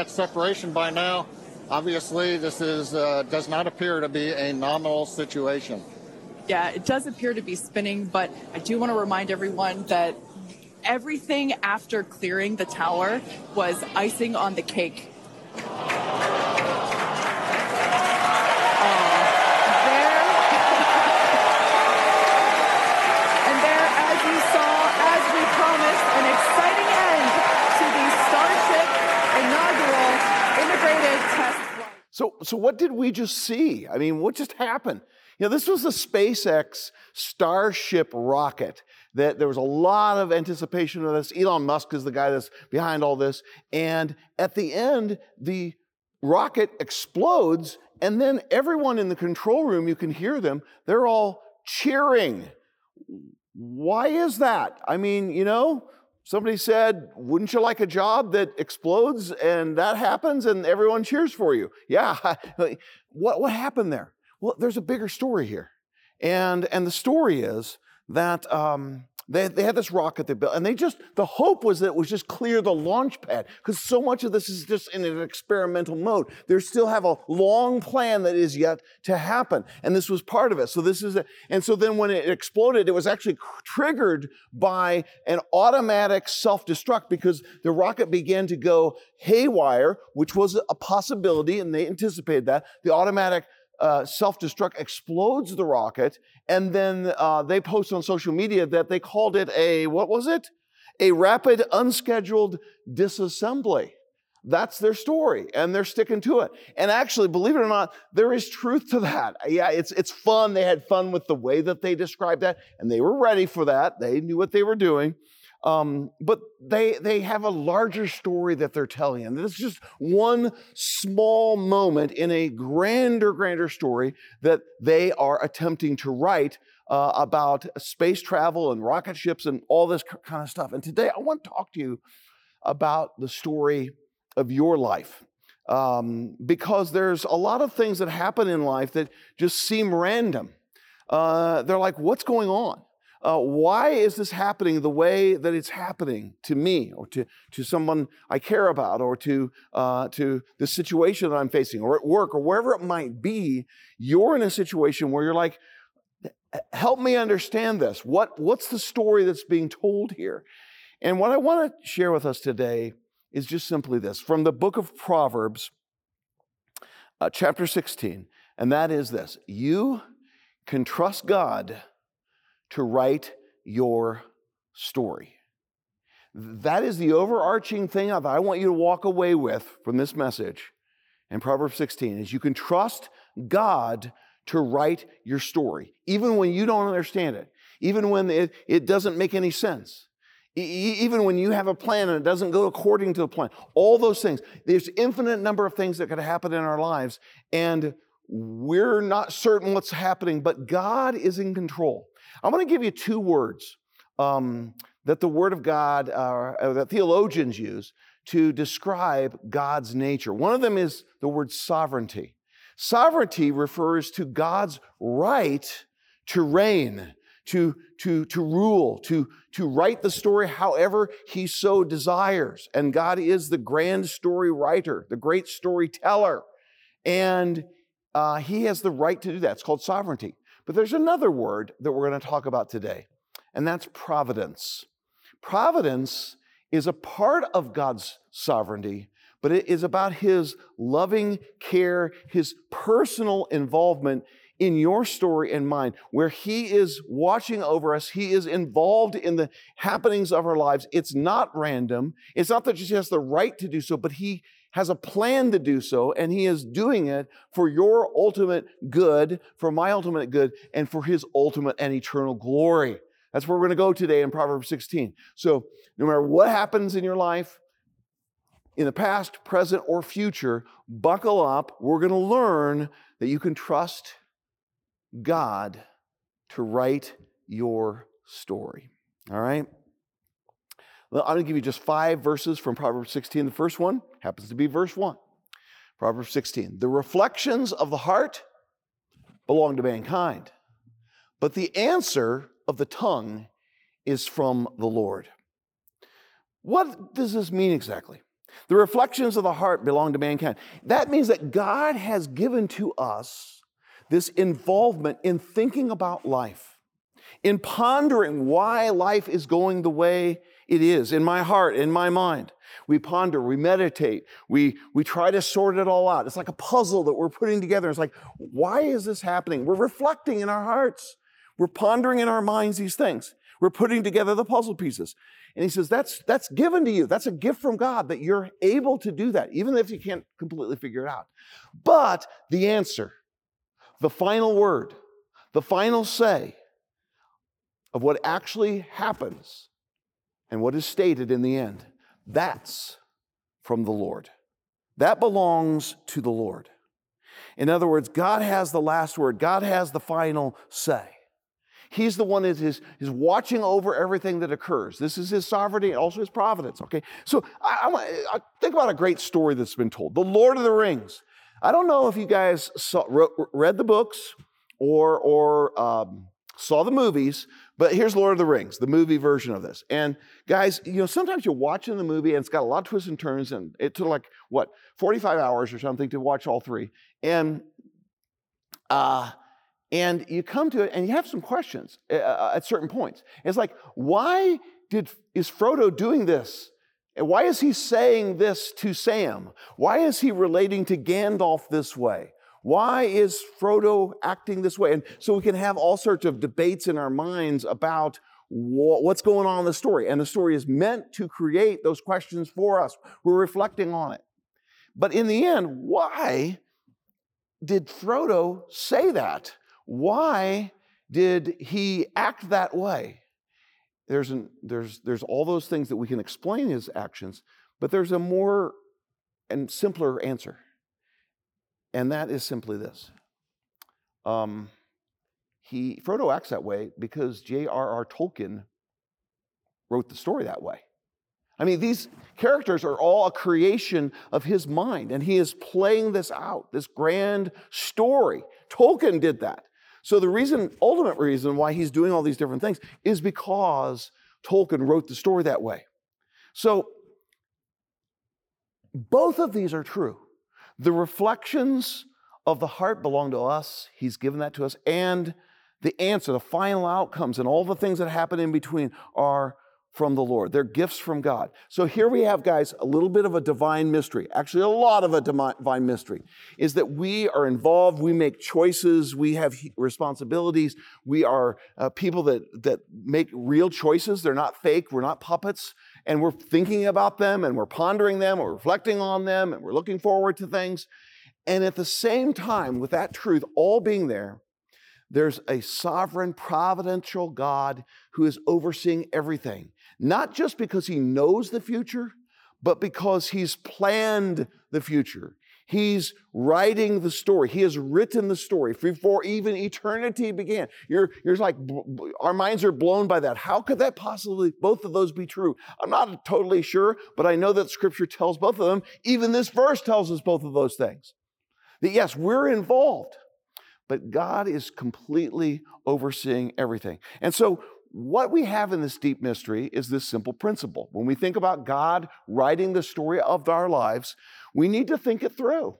had separation by now. Obviously, this is uh, does not appear to be a nominal situation. Yeah, it does appear to be spinning, but I do want to remind everyone that everything after clearing the tower was icing on the cake. So, what did we just see? I mean, what just happened? You know, this was the SpaceX Starship rocket. That there was a lot of anticipation of this. Elon Musk is the guy that's behind all this. And at the end, the rocket explodes, and then everyone in the control room, you can hear them, they're all cheering. Why is that? I mean, you know, Somebody said, Wouldn't you like a job that explodes and that happens and everyone cheers for you? Yeah. what, what happened there? Well, there's a bigger story here. And, and the story is that um, they, they had this rocket they built, and they just, the hope was that it was just clear the launch pad, because so much of this is just in an experimental mode. They still have a long plan that is yet to happen, and this was part of it. So this is, a, and so then when it exploded, it was actually triggered by an automatic self-destruct because the rocket began to go haywire, which was a possibility, and they anticipated that. The automatic uh, self destruct explodes the rocket, and then uh, they post on social media that they called it a, what was it? A rapid, unscheduled disassembly. That's their story, and they're sticking to it. And actually, believe it or not, there is truth to that. Yeah, it's, it's fun. They had fun with the way that they described that, and they were ready for that. They knew what they were doing. Um, but they, they have a larger story that they're telling. And this is just one small moment in a grander, grander story that they are attempting to write uh, about space travel and rocket ships and all this kind of stuff. And today I want to talk to you about the story of your life. Um, because there's a lot of things that happen in life that just seem random. Uh, they're like, what's going on? Uh, why is this happening the way that it's happening to me or to, to someone I care about or to, uh, to the situation that I'm facing or at work or wherever it might be? You're in a situation where you're like, help me understand this. What, what's the story that's being told here? And what I want to share with us today is just simply this from the book of Proverbs, uh, chapter 16, and that is this you can trust God to write your story. That is the overarching thing that I want you to walk away with from this message in Proverbs 16 is you can trust God to write your story, even when you don't understand it, even when it, it doesn't make any sense. even when you have a plan and it doesn't go according to the plan, all those things. There's infinite number of things that could happen in our lives, and we're not certain what's happening, but God is in control. I'm going to give you two words um, that the Word of God, uh, that theologians use to describe God's nature. One of them is the word sovereignty. Sovereignty refers to God's right to reign, to, to, to rule, to, to write the story however he so desires. And God is the grand story writer, the great storyteller. And uh, he has the right to do that. It's called sovereignty. But there's another word that we're going to talk about today, and that's providence. Providence is a part of God's sovereignty, but it is about His loving care, His personal involvement in your story and mine, where He is watching over us. He is involved in the happenings of our lives. It's not random. It's not that He has the right to do so, but He has a plan to do so, and He is doing it for your ultimate good, for my ultimate good, and for His ultimate and eternal glory. That's where we're going to go today in Proverbs 16. So, no matter what happens in your life, in the past, present, or future, buckle up. We're going to learn that you can trust God to write your story. All right? I'm going to give you just five verses from Proverbs 16. The first one happens to be verse 1. Proverbs 16. The reflections of the heart belong to mankind, but the answer of the tongue is from the Lord. What does this mean exactly? The reflections of the heart belong to mankind. That means that God has given to us this involvement in thinking about life, in pondering why life is going the way it is in my heart, in my mind. We ponder, we meditate, we, we try to sort it all out. It's like a puzzle that we're putting together. It's like, why is this happening? We're reflecting in our hearts. We're pondering in our minds these things. We're putting together the puzzle pieces. And he says, that's, that's given to you. That's a gift from God that you're able to do that, even if you can't completely figure it out. But the answer, the final word, the final say of what actually happens and what is stated in the end, that's from the Lord. That belongs to the Lord. In other words, God has the last word, God has the final say. He's the one that is, is watching over everything that occurs. This is his sovereignty and also his providence. Okay, so I, I, I, think about a great story that's been told The Lord of the Rings. I don't know if you guys saw, read the books or, or um, saw the movies, but here's Lord of the Rings, the movie version of this. And guys, you know, sometimes you're watching the movie and it's got a lot of twists and turns, and it took like, what, 45 hours or something to watch all three. And uh, and you come to it and you have some questions uh, uh, at certain points. It's like, why did, is Frodo doing this? And why is he saying this to Sam? Why is he relating to Gandalf this way? Why is Frodo acting this way? And so we can have all sorts of debates in our minds about what's going on in the story. And the story is meant to create those questions for us. We're reflecting on it. But in the end, why did Frodo say that? Why did he act that way? There's, an, there's, there's all those things that we can explain his actions, but there's a more and simpler answer. And that is simply this. Um, he, Frodo acts that way because J.R.R. Tolkien wrote the story that way. I mean, these characters are all a creation of his mind, and he is playing this out, this grand story. Tolkien did that. So the reason, ultimate reason why he's doing all these different things is because Tolkien wrote the story that way. So both of these are true. The reflections of the heart belong to us. He's given that to us. And the answer, the final outcomes, and all the things that happen in between are from the Lord. They're gifts from God. So here we have, guys, a little bit of a divine mystery. Actually, a lot of a divine mystery is that we are involved, we make choices, we have responsibilities, we are uh, people that, that make real choices. They're not fake, we're not puppets, and we're thinking about them and we're pondering them, we're reflecting on them, and we're looking forward to things. And at the same time, with that truth all being there, there's a sovereign, providential God who is overseeing everything not just because he knows the future, but because he's planned the future. He's writing the story. He has written the story before even eternity began. You're, you're like, our minds are blown by that. How could that possibly, both of those be true? I'm not totally sure, but I know that scripture tells both of them. Even this verse tells us both of those things. That yes, we're involved, but God is completely overseeing everything. And so what we have in this deep mystery is this simple principle. When we think about God writing the story of our lives, we need to think it through.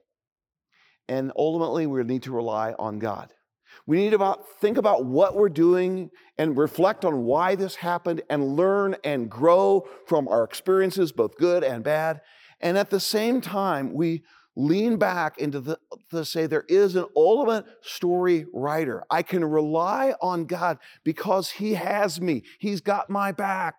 And ultimately, we need to rely on God. We need to think about what we're doing and reflect on why this happened and learn and grow from our experiences, both good and bad. And at the same time, we lean back into the to say there is an ultimate story writer. I can rely on God because He has me. He's got my back.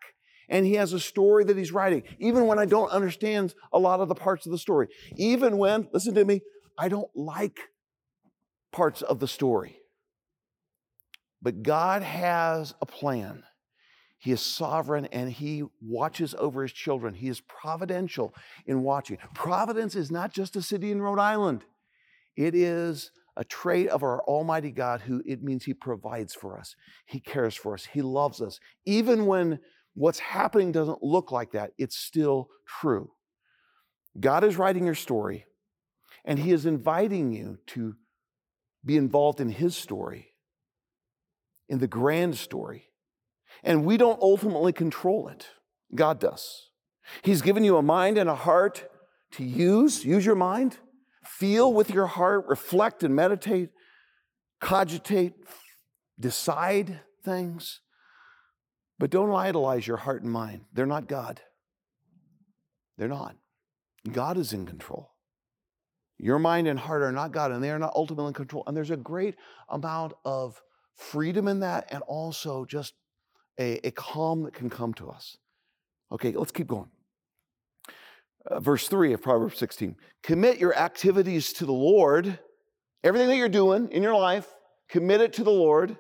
And he has a story that he's writing, even when I don't understand a lot of the parts of the story. Even when, listen to me, I don't like parts of the story. But God has a plan. He is sovereign and he watches over his children. He is providential in watching. Providence is not just a city in Rhode Island, it is a trait of our Almighty God who it means He provides for us, He cares for us, He loves us. Even when what's happening doesn't look like that, it's still true. God is writing your story, and He is inviting you to be involved in His story, in the grand story. And we don't ultimately control it, God does. He's given you a mind and a heart to use. Use your mind. Feel with your heart. Reflect and meditate. Cogitate. Decide things. But don't idolize your heart and mind. They're not God. They're not. God is in control. Your mind and heart are not God, and they are not ultimately in control. And there's a great amount of freedom in that, and also just a, a calm that can come to us. Okay, let's keep going. Uh, verse 3 of Proverbs 16 Commit your activities to the Lord. Everything that you're doing in your life, commit it to the Lord.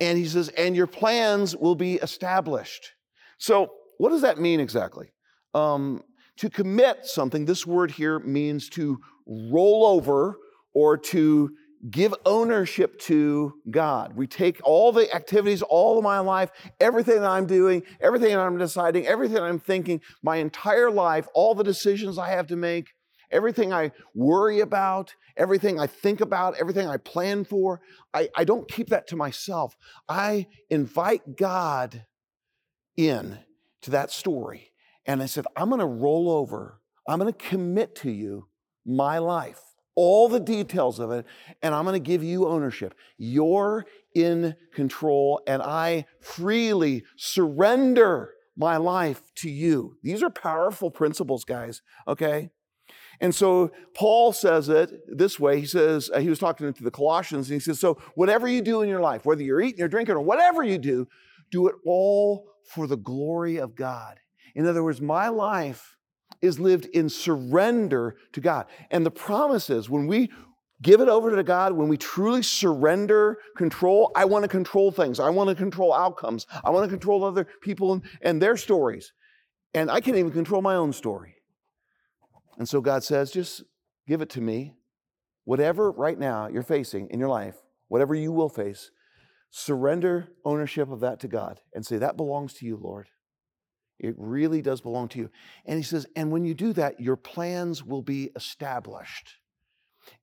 And he says, and your plans will be established. So, what does that mean exactly? Um, to commit something, this word here means to roll over or to give ownership to God. We take all the activities, all of my life, everything that I'm doing, everything that I'm deciding, everything I'm thinking, my entire life, all the decisions I have to make, everything I worry about, everything I think about, everything I plan for, I, I don't keep that to myself. I invite God in to that story. And I said, I'm going to roll over, I'm going to commit to you my life, all the details of it, and I'm going to give you ownership. You're in control, and I freely surrender my life to you. These are powerful principles, guys, okay? And so Paul says it this way. He says, uh, he was talking to the Colossians, and he says, So whatever you do in your life, whether you're eating or drinking or whatever you do, do it all for the glory of God. In other words, my life is lived in surrender to God. And the promise is when we give it over to God, when we truly surrender control, I want to control things. I want to control outcomes. I want to control other people and, and their stories. And I can't even control my own story. And so God says, just give it to me. Whatever right now you're facing in your life, whatever you will face, surrender ownership of that to God and say, That belongs to you, Lord. It really does belong to you. And he says, And when you do that, your plans will be established.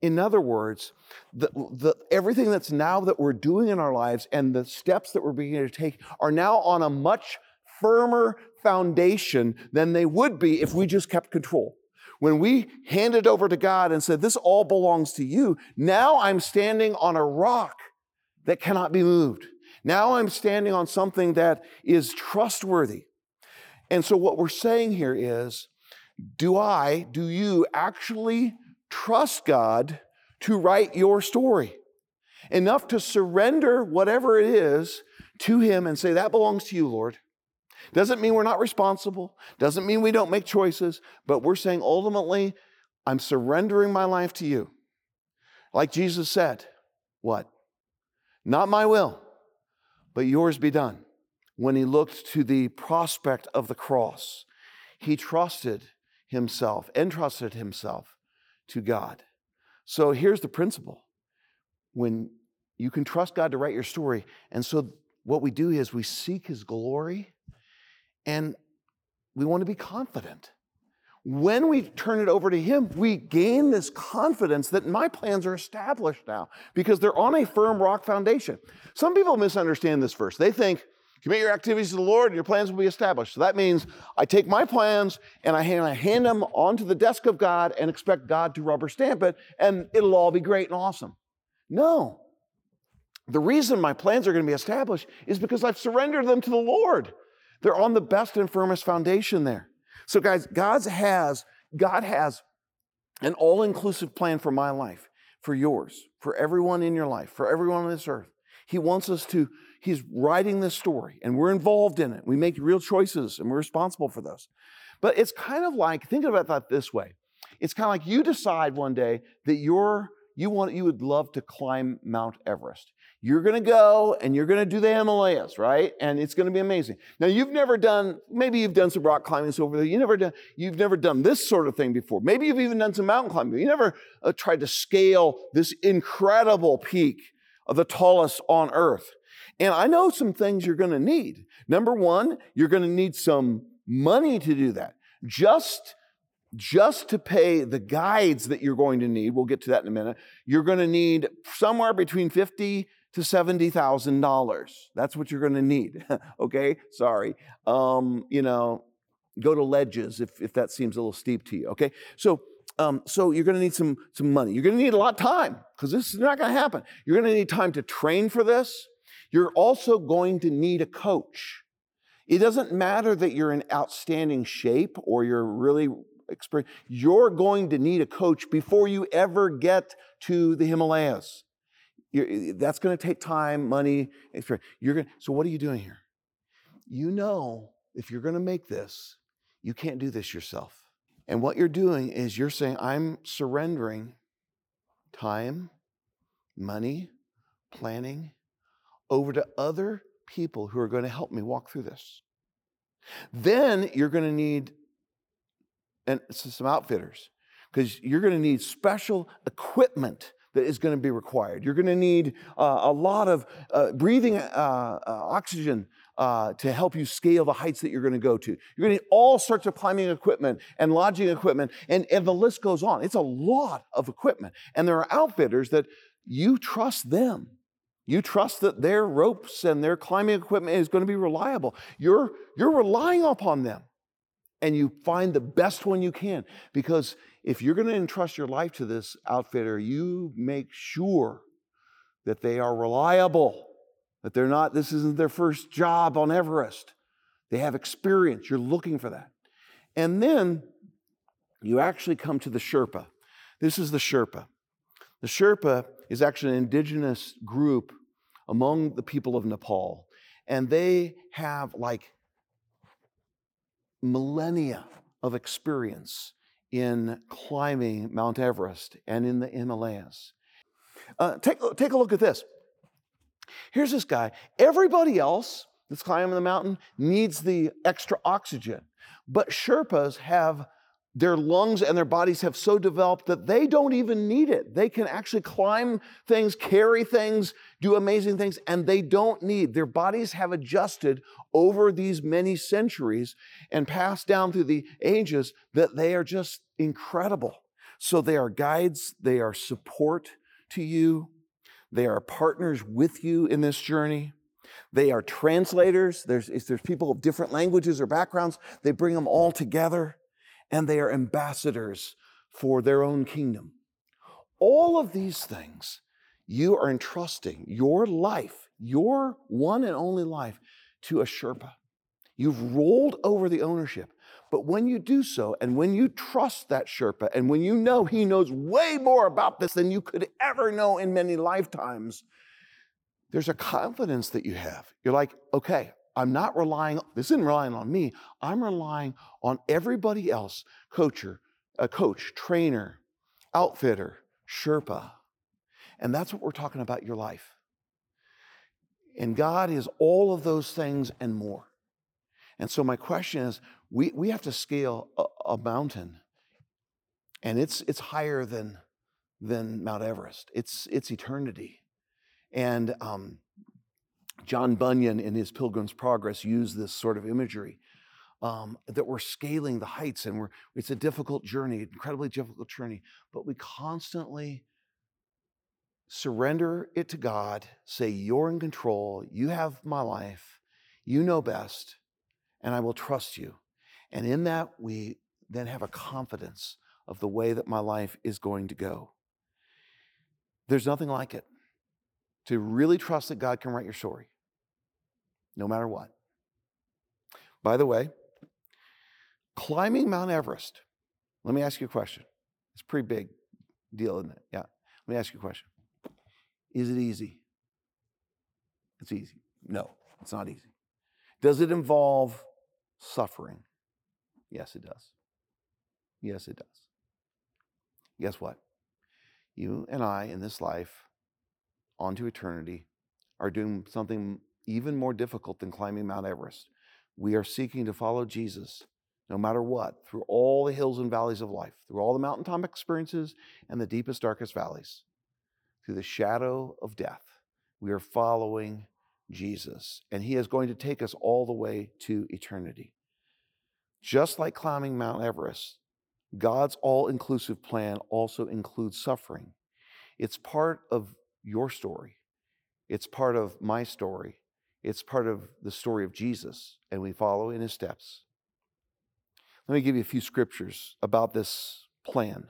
In other words, the, the, everything that's now that we're doing in our lives and the steps that we're beginning to take are now on a much firmer foundation than they would be if we just kept control. When we handed over to God and said, This all belongs to you, now I'm standing on a rock that cannot be moved. Now I'm standing on something that is trustworthy. And so, what we're saying here is do I, do you actually trust God to write your story? Enough to surrender whatever it is to Him and say, That belongs to you, Lord. Doesn't mean we're not responsible, doesn't mean we don't make choices, but we're saying ultimately, I'm surrendering my life to you. Like Jesus said, what? Not my will, but yours be done. When he looked to the prospect of the cross, he trusted himself, entrusted himself to God. So here's the principle when you can trust God to write your story, and so what we do is we seek his glory and we want to be confident. When we turn it over to Him, we gain this confidence that my plans are established now because they're on a firm rock foundation. Some people misunderstand this verse. They think, commit your activities to the Lord and your plans will be established. So that means I take my plans and I hand, I hand them onto the desk of God and expect God to rubber stamp it and it'll all be great and awesome. No. The reason my plans are going to be established is because I've surrendered them to the Lord. They're on the best and firmest foundation there. So, guys, God has, God has an all-inclusive plan for my life, for yours, for everyone in your life, for everyone on this earth. He wants us to, He's writing this story, and we're involved in it. We make real choices, and we're responsible for those. But it's kind of like, think about that this way. It's kind of like you decide one day that you're you want you would love to climb Mount Everest. You're going to go and you're going to do the Himalayas, right? And it's going to be amazing. Now you've never done maybe you've done some rock climbing so over there. You never done you've never done this sort of thing before. Maybe you've even done some mountain climbing. You never uh, tried to scale this incredible peak of the tallest on earth. And I know some things you're going to need. Number 1, you're going to need some money to do that. Just just to pay the guides that you're going to need, we'll get to that in a minute, you're going to need somewhere between 50 to $70,000. That's what you're going to need. okay? Sorry. Um, you know, go to ledges if, if that seems a little steep to you. Okay, so um, so you're going to need some some money. You're going to need a lot of time because this is not going to happen. You're going to need time to train for this. You're also going to need a coach. It doesn't matter that you're in outstanding shape or you're really experienced. You're going to need a coach before you ever get to the Himalayas. You're, eh, that's going to take time, money. You're going. So what are you doing here? You know, if you're going to make this, you can't do this yourself. And what you're doing is you're saying, I'm surrendering time, money, planning over to other people who are going to help me walk through this. Then you're going to need and some outfitters because you're going to need special equipment that is going to be required. You're going to need uh, a lot of uh, breathing uh, uh oxygen uh, to help you scale the heights that you're going to go to. You're going to need all sorts of climbing equipment and lodging equipment, and, and the list goes on. It's a lot of equipment. And there are outfitters that you trust them. You trust that their ropes and their climbing equipment is going to be reliable. You're, you're relying upon them. And you find the best one you can. Because if you're going to entrust your life to this outfitter, you make sure that they are reliable that they're not, this isn't their first job on Everest. They have experience. You're looking for that. And then you actually come to the Sherpa. This is the Sherpa. The Sherpa is actually an indigenous group among the people of Nepal. And they have like millennia of experience in climbing Mount Everest and in the Himalayas. Uh, take, take a look at this. Here's this guy. Everybody else that's climbing the mountain needs the extra oxygen. But Sherpas have their lungs and their bodies have so developed that they don't even need it. They can actually climb things, carry things, do amazing things, and they don't need. Their bodies have adjusted over these many centuries and passed down through the ages that they are just incredible. So they are guides, they are support to you. They are partners with you in this journey. They are translators. There's, there's people of different languages or backgrounds, they bring them all together. And they are ambassadors for their own kingdom. All of these things, you are entrusting your life, your one and only life, to a Sherpa. You've rolled over the ownership. But when you do so, and when you trust that Sherpa, and when you know he knows way more about this than you could ever know in many lifetimes, there's a confidence that you have. You're like, okay, I'm not relying, this isn't relying on me. I'm relying on everybody else, coacher, a coach, trainer, outfitter, Sherpa. And that's what we're talking about your life. And God is all of those things and more. And so my question is, we, we have to scale a, a mountain, and it's, it's higher than, than Mount Everest. It's, it's eternity. And um, John Bunyan, in his Pilgrim's Progress, used this sort of imagery um, that we're scaling the heights, and we're, it's a difficult journey, incredibly difficult journey, but we constantly surrender it to God, say, You're in control, you have my life, you know best, and I will trust you. And in that, we then have a confidence of the way that my life is going to go. There's nothing like it. To really trust that God can write your story, no matter what. By the way, climbing Mount Everest, let me ask you a question. It's a pretty big deal, isn't it? Yeah. Let me ask you a question. Is it easy? It's easy. No, it's not easy. Does it involve suffering? Yes, it does. Yes, it does. Guess what? You and I in this life, onto eternity, are doing something even more difficult than climbing Mount Everest. We are seeking to follow Jesus no matter what, through all the hills and valleys of life, through all the mountaintop experiences and the deepest, darkest valleys, through the shadow of death. We are following Jesus, and He is going to take us all the way to eternity. Just like climbing Mount Everest, God's all inclusive plan also includes suffering. It's part of your story, it's part of my story, it's part of the story of Jesus, and we follow in his steps. Let me give you a few scriptures about this plan.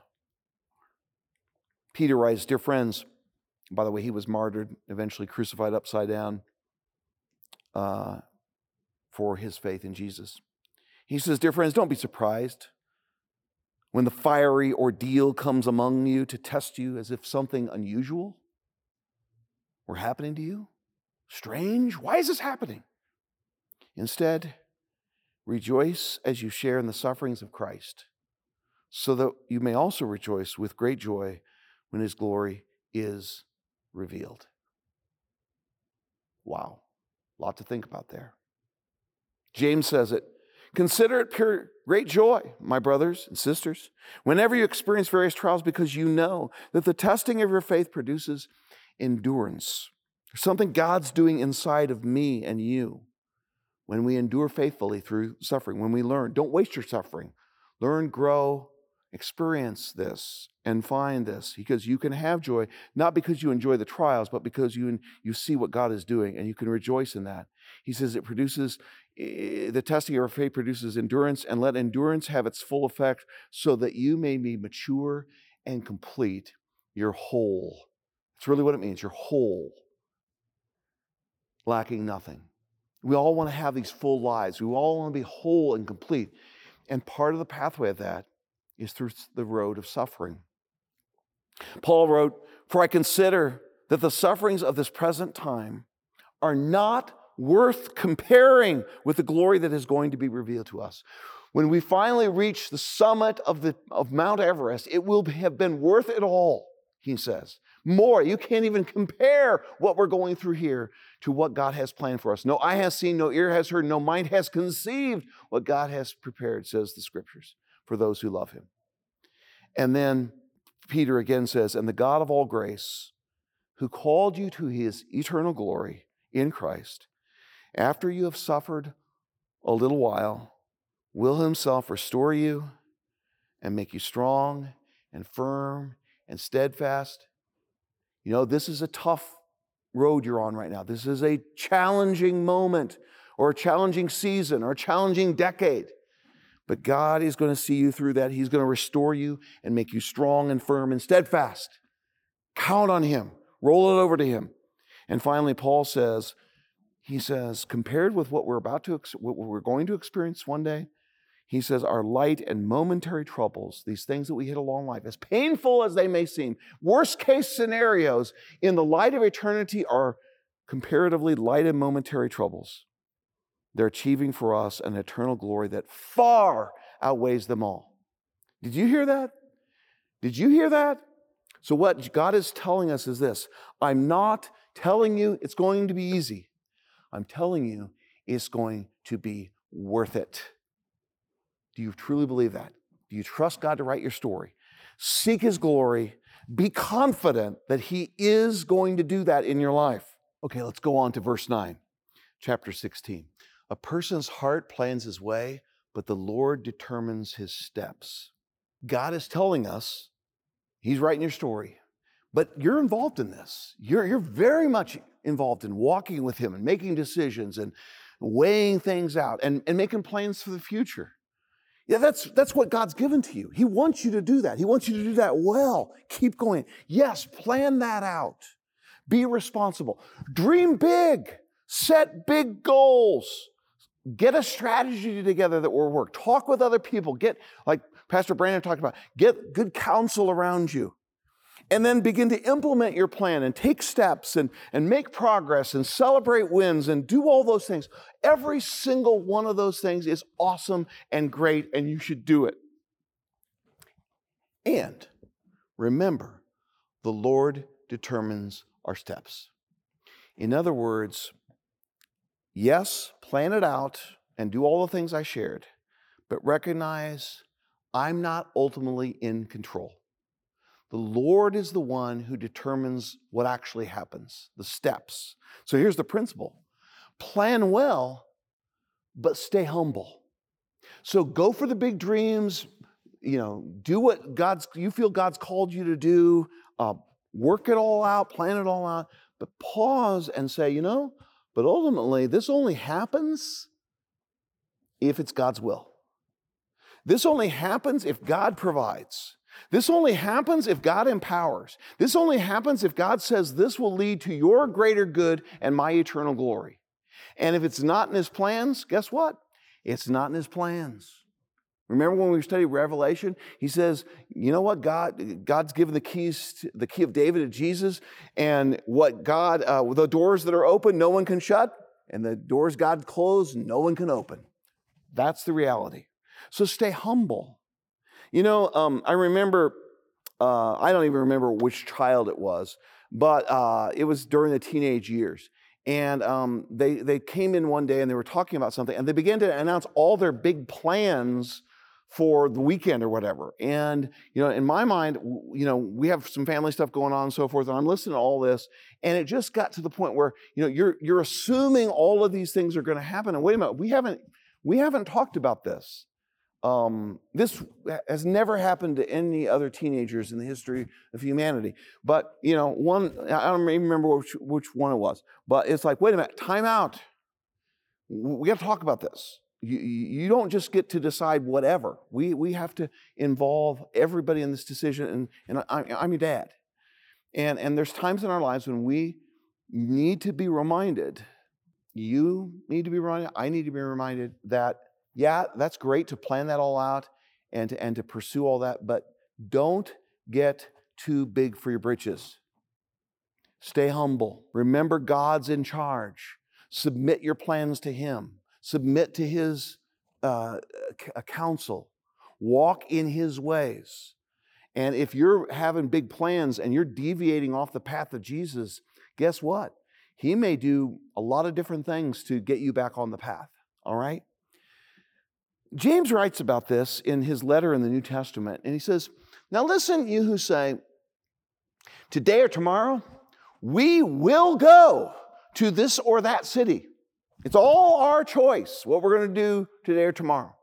Peter writes, Dear friends, by the way, he was martyred, eventually crucified upside down uh, for his faith in Jesus. He says, Dear friends, don't be surprised when the fiery ordeal comes among you to test you as if something unusual were happening to you. Strange? Why is this happening? Instead, rejoice as you share in the sufferings of Christ, so that you may also rejoice with great joy when his glory is revealed. Wow, a lot to think about there. James says it Consider it pure, great joy, my brothers and sisters, whenever you experience various trials, because you know that the testing of your faith produces endurance. There's something God's doing inside of me and you when we endure faithfully through suffering, when we learn. Don't waste your suffering. Learn, grow, experience this and find this because you can have joy not because you enjoy the trials but because you you see what God is doing and you can rejoice in that. He says it produces the testing of our faith produces endurance and let endurance have its full effect so that you may be mature and complete your whole. That's really what it means, your whole lacking nothing. We all want to have these full lives. We all want to be whole and complete. And part of the pathway of that is through the road of suffering. Paul wrote, For I consider that the sufferings of this present time are not worth comparing with the glory that is going to be revealed to us. When we finally reach the summit of, the, of Mount Everest, it will have been worth it all, he says. More. You can't even compare what we're going through here to what God has planned for us. No eye has seen, no ear has heard, no mind has conceived what God has prepared, says the scriptures for those who love him. And then Peter again says, And the God of all grace, who called you to his eternal glory in Christ, after you have suffered a little while, will himself restore you and make you strong and firm and steadfast. You know, this is a tough road you're on right now. This is a challenging moment or a challenging season or a challenging decade. But God is going to see you through that. He's going to restore you and make you strong and firm and steadfast. Count on Him, roll it over to Him. And finally, Paul says, he says, compared with what we're about to, what we're going to experience one day, he says, our light and momentary troubles, these things that we hit along life, as painful as they may seem, worst case scenarios in the light of eternity are comparatively light and momentary troubles. They're achieving for us an eternal glory that far outweighs them all. Did you hear that? Did you hear that? So, what God is telling us is this I'm not telling you it's going to be easy. I'm telling you it's going to be worth it. Do you truly believe that? Do you trust God to write your story? Seek His glory. Be confident that He is going to do that in your life. Okay, let's go on to verse 9, chapter 16. A person's heart plans his way, but the Lord determines his steps. God is telling us, He's writing your story, but you're involved in this. You're, you're very much involved in walking with Him and making decisions and weighing things out and, and making plans for the future. Yeah, that's, that's what God's given to you. He wants you to do that. He wants you to do that well. Keep going. Yes, plan that out. Be responsible. Dream big. Set big goals. Get a strategy together that will work. Talk with other people. Get, like Pastor Brandon talked about, get good counsel around you. And then begin to implement your plan and take steps and, and make progress and celebrate wins and do all those things. Every single one of those things is awesome and great, and you should do it. And remember, the Lord determines our steps. In other words, Yes, plan it out and do all the things I shared, but recognize I'm not ultimately in control. The Lord is the one who determines what actually happens, the steps. So here's the principle plan well, but stay humble. So go for the big dreams, you know, do what God's you feel God's called you to do, uh, work it all out, plan it all out, but pause and say, you know, but ultimately, this only happens if it's God's will. This only happens if God provides. This only happens if God empowers. This only happens if God says this will lead to your greater good and my eternal glory. And if it's not in his plans, guess what? It's not in his plans. Remember when we studied Revelation? He says, you know what? God, God's given the keys, to, the key of David to Jesus, and what God, uh, the doors that are open, no one can shut, and the doors God closed, no one can open. That's the reality. So stay humble. You know, um, I remember, uh, I don't even remember which child it was, but uh, it was during the teenage years. And um, they, they came in one day and they were talking about something, and they began to announce all their big plans for the weekend or whatever. And, you know, in my mind, you know, we have some family stuff going on and so forth, and I'm listening to all this, and it just got to the point where, you know, you're you're assuming all of these things are going to happen. And wait a minute, we haven't we haven't talked about this. Um, this has never happened to any other teenagers in the history of humanity. But you know, one I don't even remember which, which one it was. But it's like, wait a minute, time out. We got to talk about this. You, you don't just get to decide whatever. We, we have to involve everybody in this decision, and, and I, I'm your dad. And, and there's times in our lives when we need to be reminded, you need to be reminded, I need to be reminded that, yeah, that's great to plan that all out and to, and to pursue all that, but don't get too big for your britches. Stay humble. Remember God's in charge. Submit your plans to Him submit to his uh, counsel, walk in his ways. And if you're having big plans and you're deviating off the path of Jesus, guess what? He may do a lot of different things to get you back on the path, all right? James writes about this in his letter in the New Testament, and he says, Now listen, you who say, Today or tomorrow, we will go to this or that city it's all our choice what we're going to do today or tomorrow.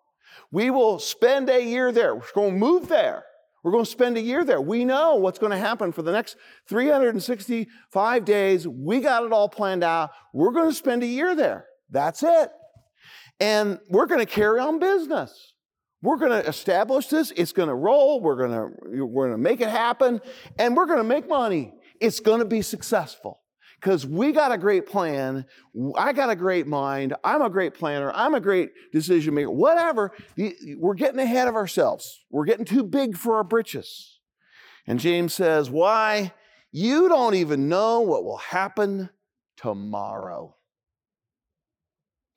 We will spend a year there. We're going to move there. We're going to spend a year there. We know what's going to happen for the next 365 days. We got it all planned out. We're going to spend a year there. That's it. And we're going to carry on business. We're going to establish this. It's going to roll. We're going to, we're going to make it happen. And we're going to make money. It's going to be successful because we got a great plan. I got a great mind. I'm a great planner. I'm a great decision maker. Whatever. We're getting ahead of ourselves. We're getting too big for our britches. And James says, Why? You don't even know what will happen tomorrow.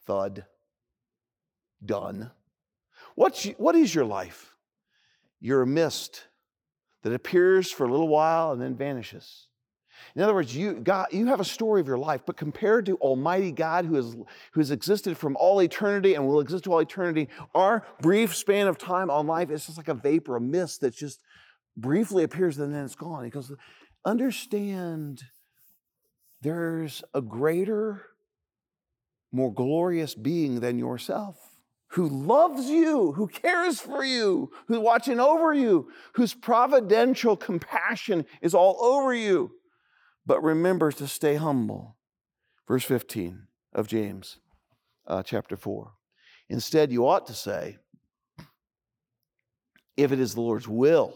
Thud. Done. What's, what is your life? You're a mist that appears for a little while and then vanishes. In other words, you, God, you have a story of your life, but compared to Almighty God who, has, who has existed from all eternity and will exist to all eternity, our brief span of time on life is just like a vapor, a mist that just briefly appears and then it's gone. He goes, understand there's a greater, more glorious being than yourself who loves you, who cares for you, who's watching over you, whose providential compassion is all over you but remember to stay humble. Verse 15 of James uh, chapter 4. Instead, you ought to say, if it is the Lord's will,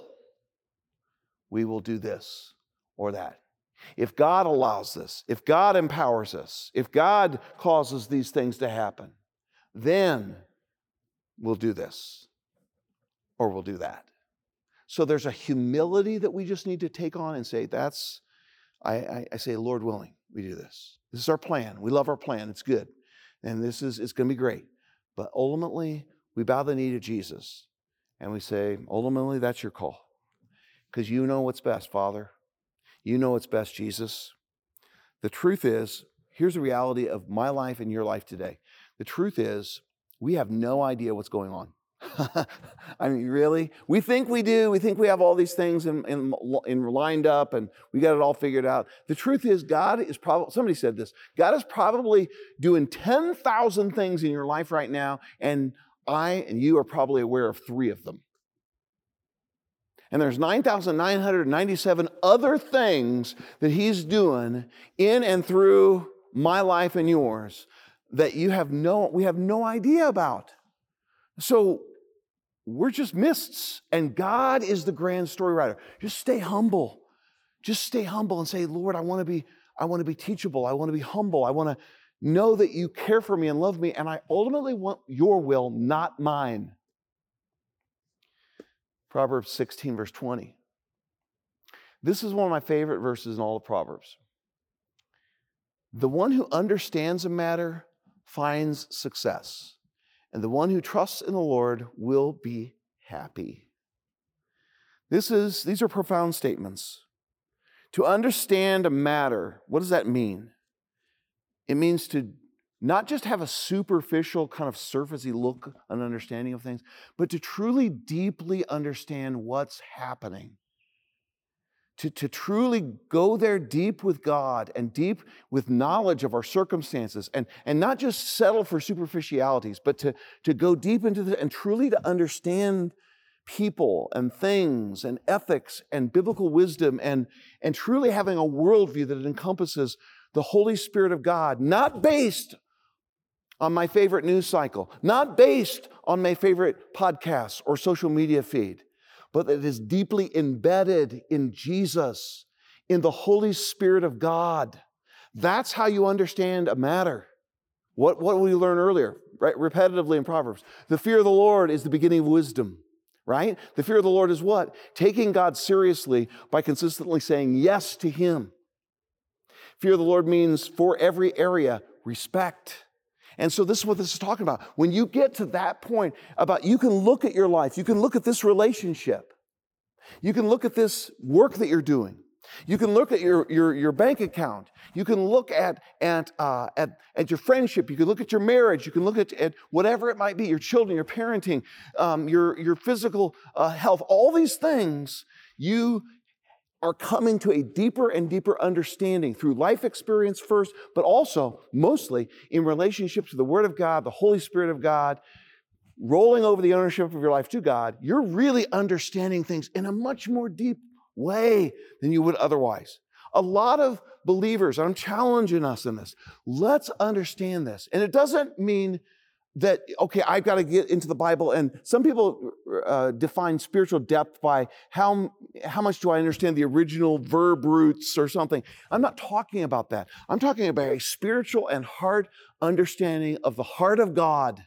we will do this or that. If God allows this, if God empowers us, if God causes these things to happen, then we'll do this or we'll do that. So there's a humility that we just need to take on and say, that's I, I, I say, Lord willing, we do this. This is our plan. We love our plan. It's good. And this is it's going to be great. But ultimately, we bow the knee to Jesus and we say, ultimately, that's your call. Because you know what's best, Father. You know what's best, Jesus. The truth is, here's the reality of my life and your life today. The truth is, we have no idea what's going on. I mean, really? We think we do. We think we have all these things in, in, in, lined up and we got it all figured out. The truth is, God is probably, somebody said this, God is probably doing 10,000 things in your life right now, and I and you are probably aware of three of them. And there's 9,997 other things that He's doing in and through my life and yours that you have no, we have no idea about. So we're just mists, and God is the grand story writer. Just stay humble. Just stay humble and say, Lord, I want to be, I want to be teachable. I want to be humble. I want to know that you care for me and love me, and I ultimately want your will, not mine. Proverbs 16, verse 20. This is one of my favorite verses in all of Proverbs. The one who understands a matter finds success, and the one who trusts in the Lord will be happy. This is, these are profound statements. To understand a matter, what does that mean? It means to not just have a superficial, kind of surfacey look and understanding of things, but to truly deeply understand what's happening to, to truly go there deep with God and deep with knowledge of our circumstances and, and not just settle for superficialities, but to, to go deep into the, and truly to understand people and things and ethics and biblical wisdom and, and truly having a worldview that encompasses the Holy Spirit of God, not based on my favorite news cycle, not based on my favorite podcasts or social media feed, but that is deeply embedded in Jesus, in the Holy Spirit of God. That's how you understand a matter. What, what we learn earlier, right? Repetitively in Proverbs. The fear of the Lord is the beginning of wisdom, right? The fear of the Lord is what? Taking God seriously by consistently saying yes to Him. Fear of the Lord means for every area, respect. And so this is what this is talking about. When you get to that point about you can look at your life, you can look at this relationship, you can look at this work that you're doing. You can look at your, your, your bank account. You can look at, at, uh, at, at your friendship. You can look at your marriage. You can look at, at whatever it might be your children, your parenting, um, your, your physical uh, health. All these things you are coming to a deeper and deeper understanding through life experience first, but also mostly in relationship to the Word of God, the Holy Spirit of God, rolling over the ownership of your life to God. You're really understanding things in a much more deep way than you would otherwise. A lot of believers, I'm challenging us in this. Let's understand this. And it doesn't mean that okay i've got to get into the bible and some people uh, define spiritual depth by how how much do i understand the original verb roots or something. I'm not talking about that. I'm talking about a spiritual and heart understanding of the heart of god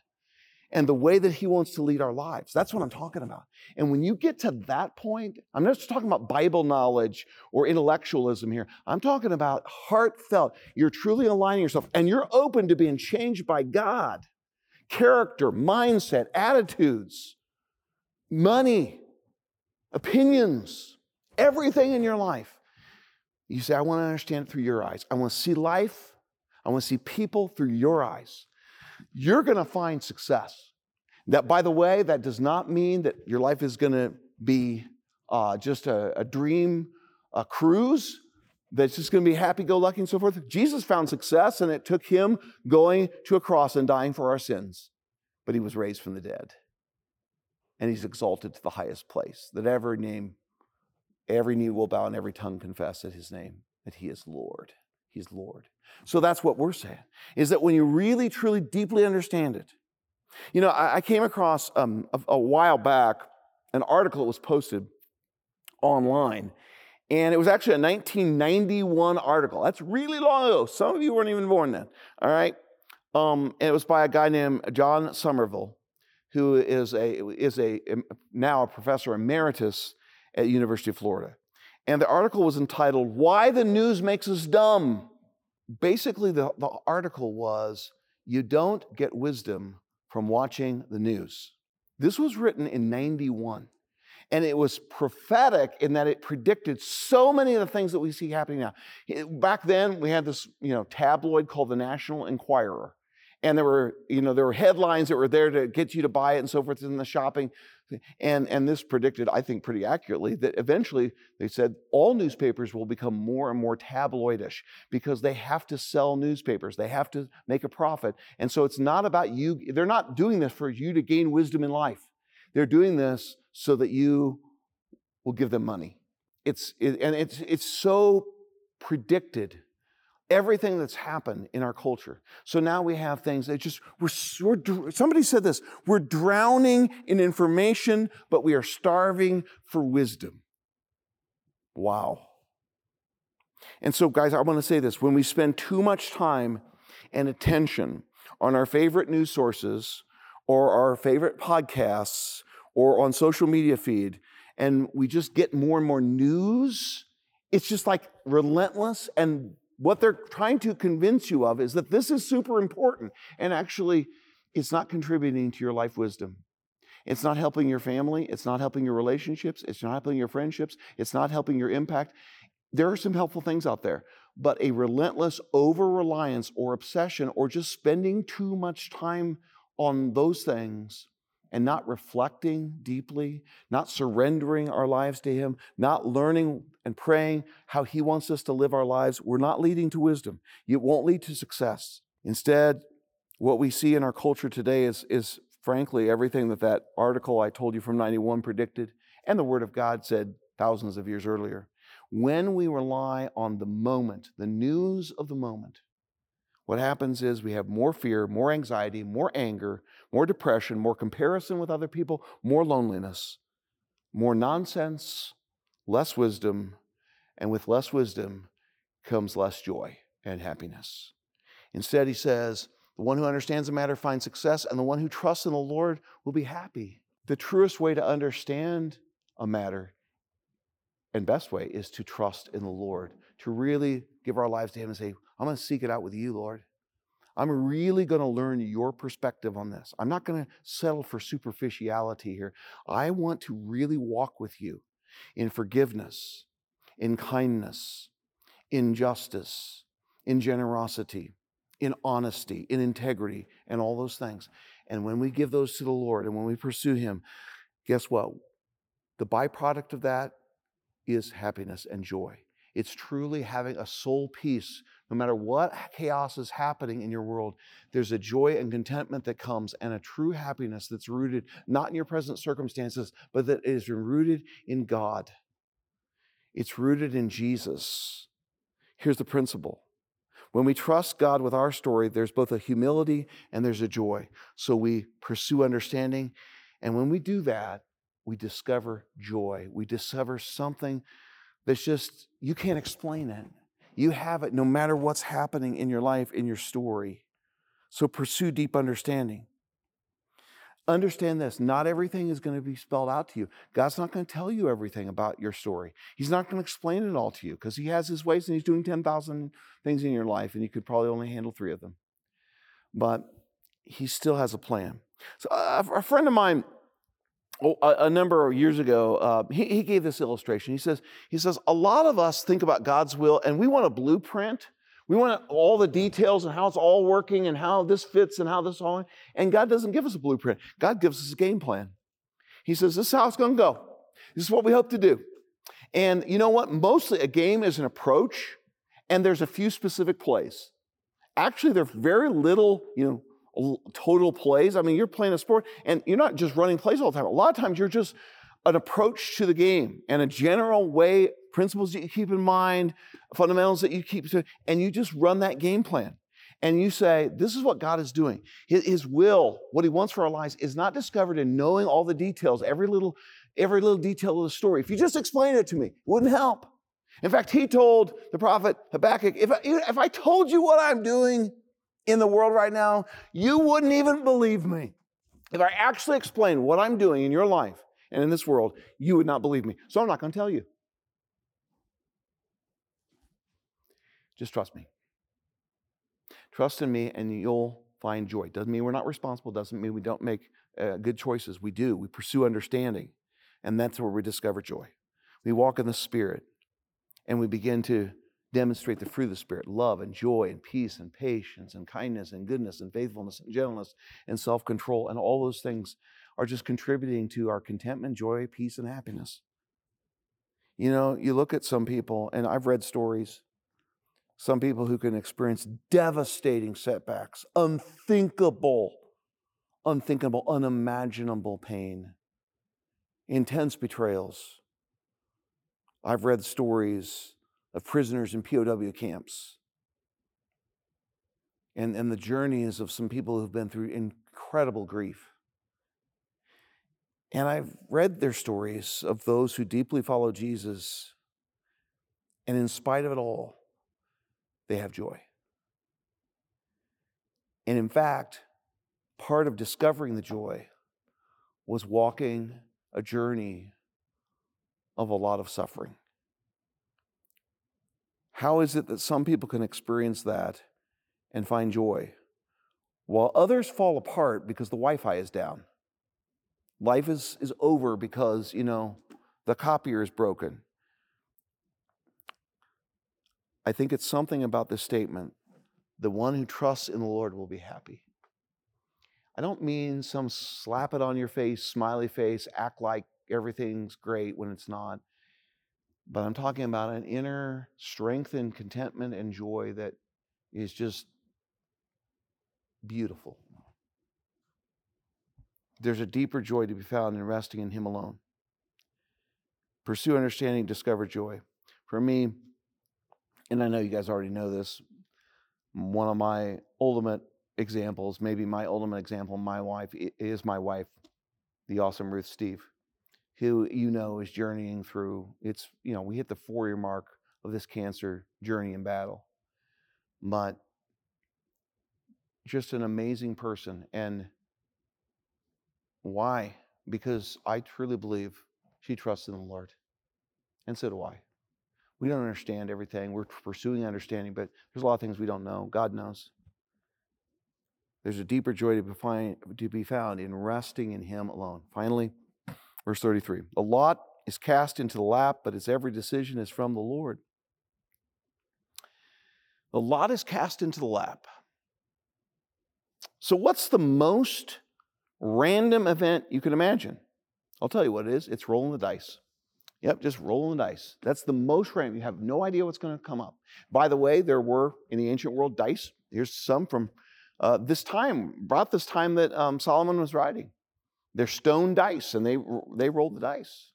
and the way that he wants to lead our lives. That's what i'm talking about. And when you get to that point i'm not just talking about bible knowledge or intellectualism here. I'm talking about heartfelt. You're truly aligning yourself and you're open to being changed by god character, mindset, attitudes, money, opinions, everything in your life. You say, I want to understand it through your eyes. I want to see life. I want to see people through your eyes. You're going to find success. That, by the way, that does not mean that your life is going to be uh, just a, a dream a cruise that's just going to be happy go lucky and so forth. Jesus found success, and it took him going to a cross and dying for our sins. But he was raised from the dead. And he's exalted to the highest place, that every name, every knee will bow and every tongue confess at his name, that he is Lord. He's Lord. So that's what we're saying, is that when you really, truly, deeply understand it, you know, I, I came across um, a, a while back an article that was posted online and it was actually a 1991 article. That's really long ago. Some of you weren't even born then. All right. Um, and it was by a guy named John Sommerville, who is a is a now a professor emeritus at University of Florida. And the article was entitled "Why the News Makes Us Dumb." Basically, the, the article was you don't get wisdom from watching the news. This was written in 91. And it was prophetic in that it predicted so many of the things that we see happening now. Back then, we had this, you know, tabloid called the National Enquirer. And there were, you know, there were headlines that were there to get you to buy it and so forth in the shopping. And, and this predicted, I think, pretty accurately that eventually they said all newspapers will become more and more tabloidish because they have to sell newspapers. They have to make a profit. And so it's not about you, they're not doing this for you to gain wisdom in life. They're doing this so that you will give them money. It's, it, and it's, it's so predicted everything that's happened in our culture. So now we have things that just, we're, we're, somebody said this, we're drowning in information, but we are starving for wisdom. Wow. And so, guys, I want to say this when we spend too much time and attention on our favorite news sources or our favorite podcasts or on social media feed, and we just get more and more news, it's just like relentless and what they're trying to convince you of is that this is super important. And actually, it's not contributing to your life wisdom. It's not helping your family. It's not helping your relationships. It's not helping your friendships. It's not helping your impact. There are some helpful things out there, but a relentless over reliance or obsession or just spending too much time on those things and not reflecting deeply, not surrendering our lives to Him, not learning and praying how He wants us to live our lives, we're not leading to wisdom. It won't lead to success. Instead, what we see in our culture today is, is frankly everything that that article I told you from 91 predicted and the Word of God said thousands of years earlier. When we rely on the moment, the news of the moment, what happens is we have more fear, more anxiety, more anger, more depression, more comparison with other people, more loneliness, more nonsense, less wisdom, and with less wisdom comes less joy and happiness. Instead, he says, the one who understands the matter finds success, and the one who trusts in the Lord will be happy. The truest way to understand a matter and best way is to trust in the Lord, to really give our lives to Him and say, I'm going to seek it out with you, Lord. I'm really going to learn your perspective on this. I'm not going to settle for superficiality here. I want to really walk with you in forgiveness, in kindness, in justice, in generosity, in honesty, in integrity, and all those things. And when we give those to the Lord and when we pursue Him, guess what? The byproduct of that is happiness and joy. It's truly having a soul peace no matter what chaos is happening in your world, there's a joy and contentment that comes and a true happiness that's rooted not in your present circumstances, but that is rooted in God. It's rooted in Jesus. Here's the principle. When we trust God with our story, there's both a humility and there's a joy. So we pursue understanding. And when we do that, we discover joy. We discover something that's just, you can't explain it. You have it no matter what's happening in your life, in your story. So pursue deep understanding. Understand this not everything is going to be spelled out to you. God's not going to tell you everything about your story. He's not going to explain it all to you because He has His ways and He's doing 10,000 things in your life and you could probably only handle three of them. But He still has a plan. So, uh, a friend of mine Oh, a, a, number of years ago, uh, he, he gave this illustration. He says, he says, a lot of us think about God's will and we want a blueprint. We want all the details and how it's all working and how this fits and how this all. And God doesn't give us a blueprint. God gives us a game plan. He says, this is how it's going to go. This is what we hope to do. And you know what? Mostly a game is an approach, and there's a few specific plays. Actually, there's very little, you know, total plays. I mean, you're playing a sport and you're not just running plays all the time. A lot of times you're just an approach to the game and a general way, principles that you keep in mind, fundamentals that you keep to, and you just run that game plan. And you say, This is what God is doing. His, will, what He wants for our lives, is not discovered in knowing all the details, every little, every little detail of the story. If you just explain it to me, it wouldn't help. In fact, he told the prophet Habakkuk, if I, if I told you what I'm doing, in the world right now, you wouldn't even believe me. If I actually explained what I'm doing in your life and in this world, you would not believe me. So I'm not going to tell you. Just trust me. Trust in me and you'll find joy. Doesn't mean we're not responsible, doesn't mean we don't make uh, good choices. We do. We pursue understanding. And that's where we discover joy. We walk in the Spirit and we begin to demonstrate the fruit of the Spirit love and joy and peace and patience and kindness and goodness and faithfulness and gentleness and self control. And all those things are just contributing to our contentment, joy, peace, and happiness. You know, you look at some people, and I've read stories, some people who can experience devastating setbacks, unthinkable, unthinkable, unimaginable pain, intense betrayals. I've read stories of prisoners in POW camps and, and the journeys of some people who've been through incredible grief. And I've read their stories of those who deeply follow Jesus, and in spite of it all, they have joy. And in fact, part of discovering the joy was walking a journey of a lot of suffering. How is it that some people can experience that and find joy, while others fall apart because the Wi Fi is down? Life is, is over because, you know, the copier is broken. I think it's something about this statement the one who trusts in the Lord will be happy. I don't mean some slap it on your face, smiley face, act like everything's great when it's not. But I'm talking about an inner strength and contentment and joy that is just beautiful. There's a deeper joy to be found in resting in Him alone. Pursue understanding, discover joy. For me, and I know you guys already know this, one of my ultimate examples, maybe my ultimate example, my wife is my wife, the awesome Ruth Steve, who you know is journeying through. It's you know we hit the four year mark of this cancer journey and battle, but just an amazing person. And why? Because I truly believe she trusts in the Lord, and so do I. We don't understand everything. We're pursuing understanding, but there's a lot of things we don't know. God knows. There's a deeper joy to be, find, to be found in resting in Him alone. Finally, verse 33 A lot is cast into the lap, but its every decision is from the Lord. The lot is cast into the lap. So, what's the most random event you can imagine? I'll tell you what it is it's rolling the dice. Yep, just rolling the dice. That's the most random. You have no idea what's going to come up. By the way, there were in the ancient world dice. Here's some from uh, this time, about this time that um, Solomon was writing. They're stone dice, and they, they rolled the dice.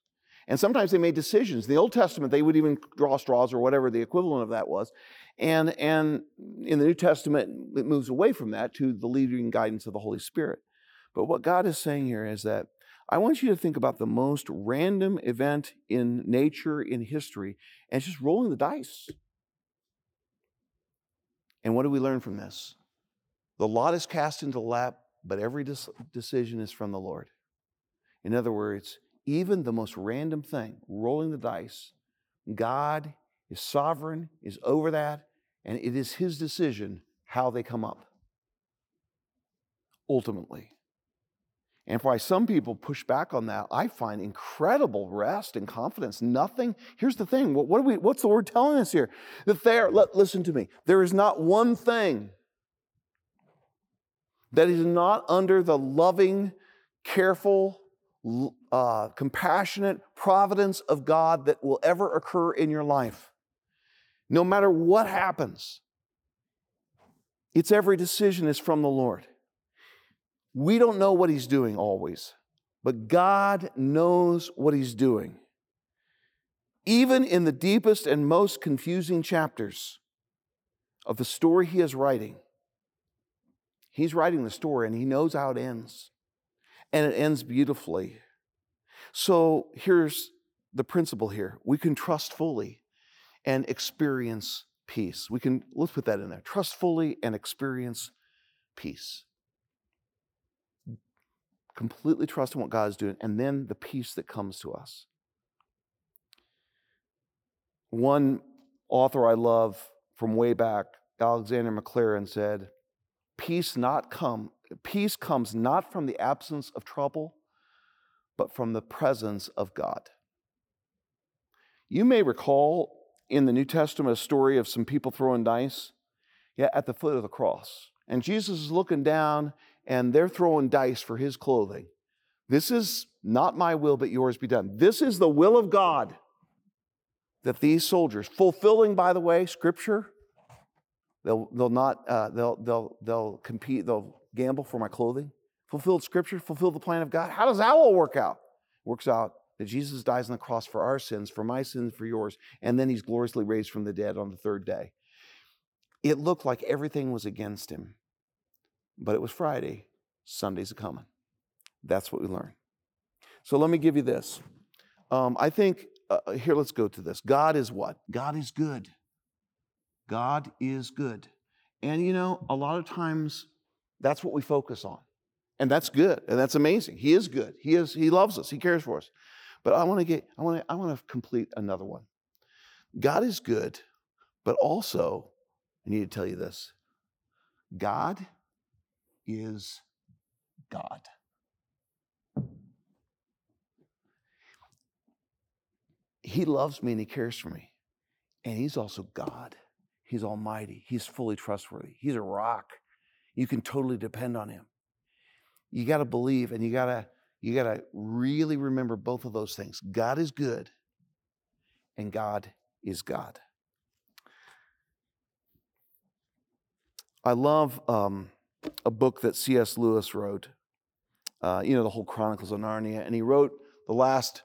And sometimes they made decisions. In the Old Testament, they would even draw straws or whatever the equivalent of that was. And, and in the New Testament, it moves away from that to the leading guidance of the Holy Spirit. But what God is saying here is that I want you to think about the most random event in nature, in history, and it's just rolling the dice. And what do we learn from this? The lot is cast into the lap, but every decision is from the Lord. In other words, even the most random thing, rolling the dice, God is sovereign, is over that, and it is His decision how they come up. Ultimately. And why some people push back on that, I find incredible rest and confidence. Nothing. Here's the thing. What, what we, what's the Lord telling us here? That there, listen to me. There is not one thing that is not under the loving, careful, uh, compassionate providence of God that will ever occur in your life. No matter what happens, its every decision is from the Lord. We don't know what He's doing always, but God knows what He's doing. Even in the deepest and most confusing chapters of the story He is writing, He's writing the story and he knows how it ends. And it ends beautifully. So here's the principle here we can trust fully and experience peace. We can, let's put that in there trust fully and experience peace. Completely trust in what God is doing, and then the peace that comes to us. One author I love from way back, Alexander Maclaren, said, Peace not come, peace comes not from the absence of trouble, but from the presence of God. You may recall in the New Testament a story of some people throwing dice yeah, at the foot of the cross. And Jesus is looking down and they're throwing dice for his clothing. This is not my will, but yours be done. This is the will of God that these soldiers, fulfilling, by the way, Scripture, They'll, they'll not, uh, they'll, they'll, they'll compete, they'll gamble for my clothing. Fulfilled scripture, fulfill the plan of God. How does that all work out? Works out that Jesus dies on the cross for our sins, for my sins, for yours, and then he's gloriously raised from the dead on the third day. it looked like everything was against him. But it was Friday, Sunday's a coming. That's what we learn. So let me give you this. Um, I think, uh, here, let's go to this. God is what? God is good. God is good. And you know, a lot of times that's what we focus on. And that's good. And that's amazing. He is good. He is he loves us. He cares for us. But I want to get I want to I want to complete another one. God is good, but also I need to tell you this. God is God. He loves me and he cares for me. And he's also God. He's almighty. He's fully trustworthy. He's a rock. You can totally depend on him. You got to believe and you got to you got to really remember both of those things. God is good and God is God. I love um, a book that C.S. Lewis wrote, uh, you know, the whole Chronicles of Narnia, and he wrote the last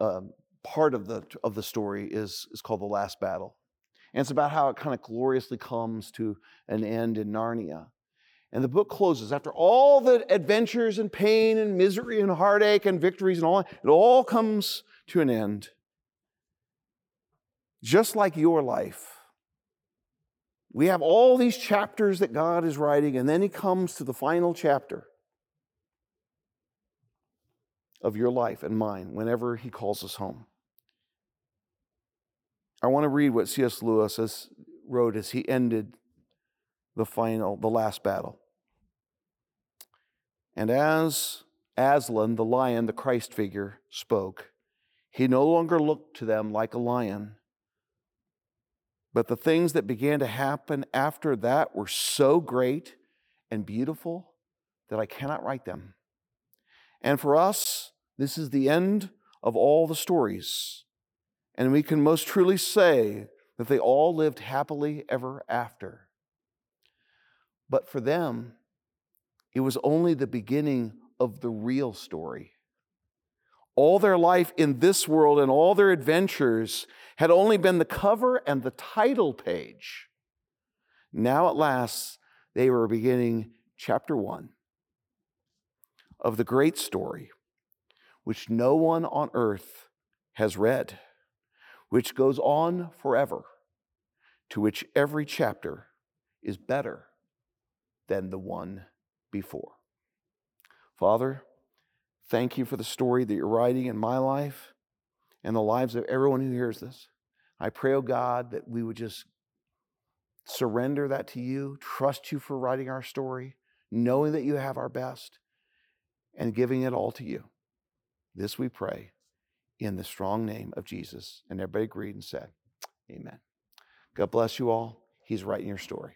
uh, part of the, of the story is, is called The Last Battle. And it's about how it kind of gloriously comes to an end in Narnia. And the book closes after all the adventures and pain and misery and heartache and victories and all, it all comes to an end. Just like your life. We have all these chapters that God is writing, and then He comes to the final chapter of your life and mine whenever He calls us home. I want to read what C.S. Lewis wrote as he ended the final, the last battle. And as Aslan, the lion, the Christ figure, spoke, he no longer looked to them like a lion. But the things that began to happen after that were so great and beautiful that I cannot write them. And for us, this is the end of all the stories. And we can most truly say that they all lived happily ever after. But for them, it was only the beginning of the real story. All their life in this world and all their adventures had only been the cover and the title page. Now, at last, they were beginning chapter one of the great story, which no one on earth has read which goes on forever, to which every chapter is better than the one before. Father, thank you for the story that you're writing in my life and the lives of everyone who hears this. I pray, oh God, that we would just surrender that to you, trust you for writing our story, knowing that you have our best, and giving it all to you. This we pray in the strong name of Jesus. And everybody agreed and said, Amen. God bless you all. He's writing your story.